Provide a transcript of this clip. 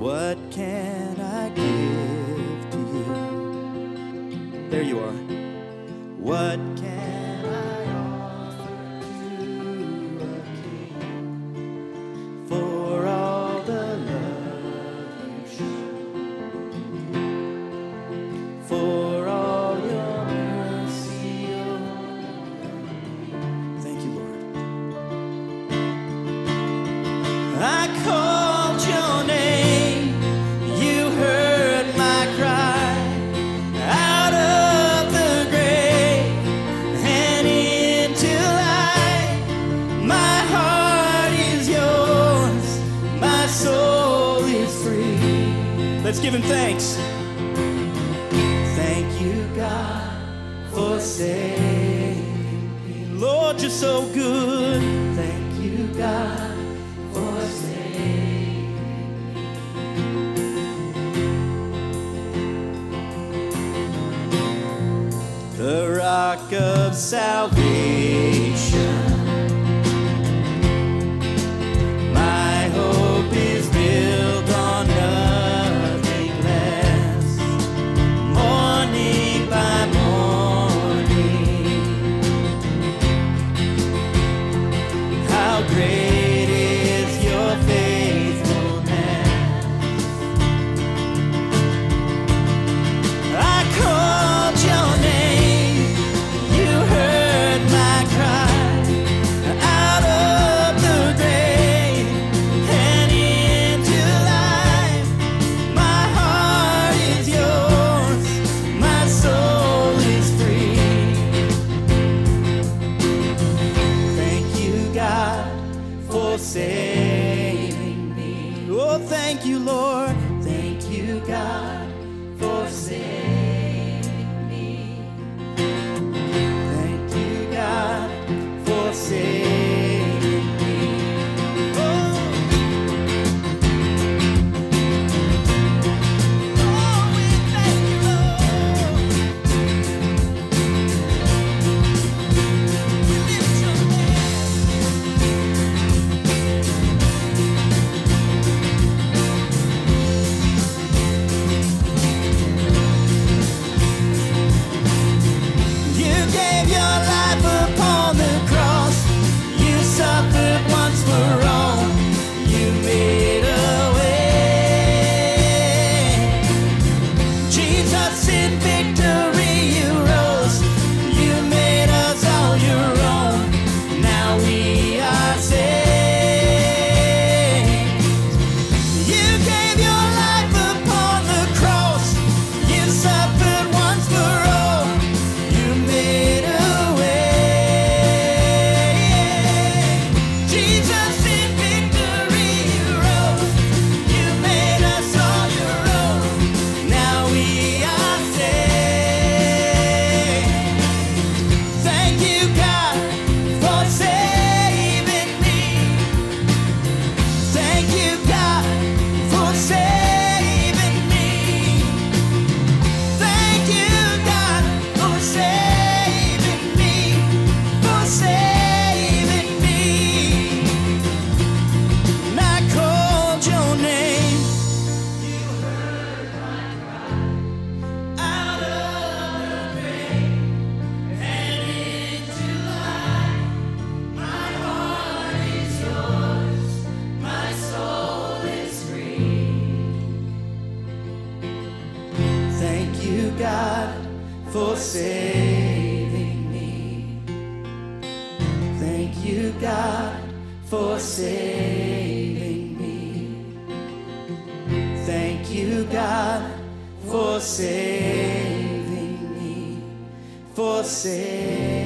What can I give to you? There you are. What can I offer to a king for all the love you show? For all your mercy, Thank you, Lord. I call. let's give him thanks. Thank you, God, for saving me. Lord, you're so good. Thank you, God, for saving me. The rock of salvation. saving me. Oh, thank you, Lord. Thank you, God. for saving me. Thank you, God, for saving me. Thank you, God, for saving me. For saving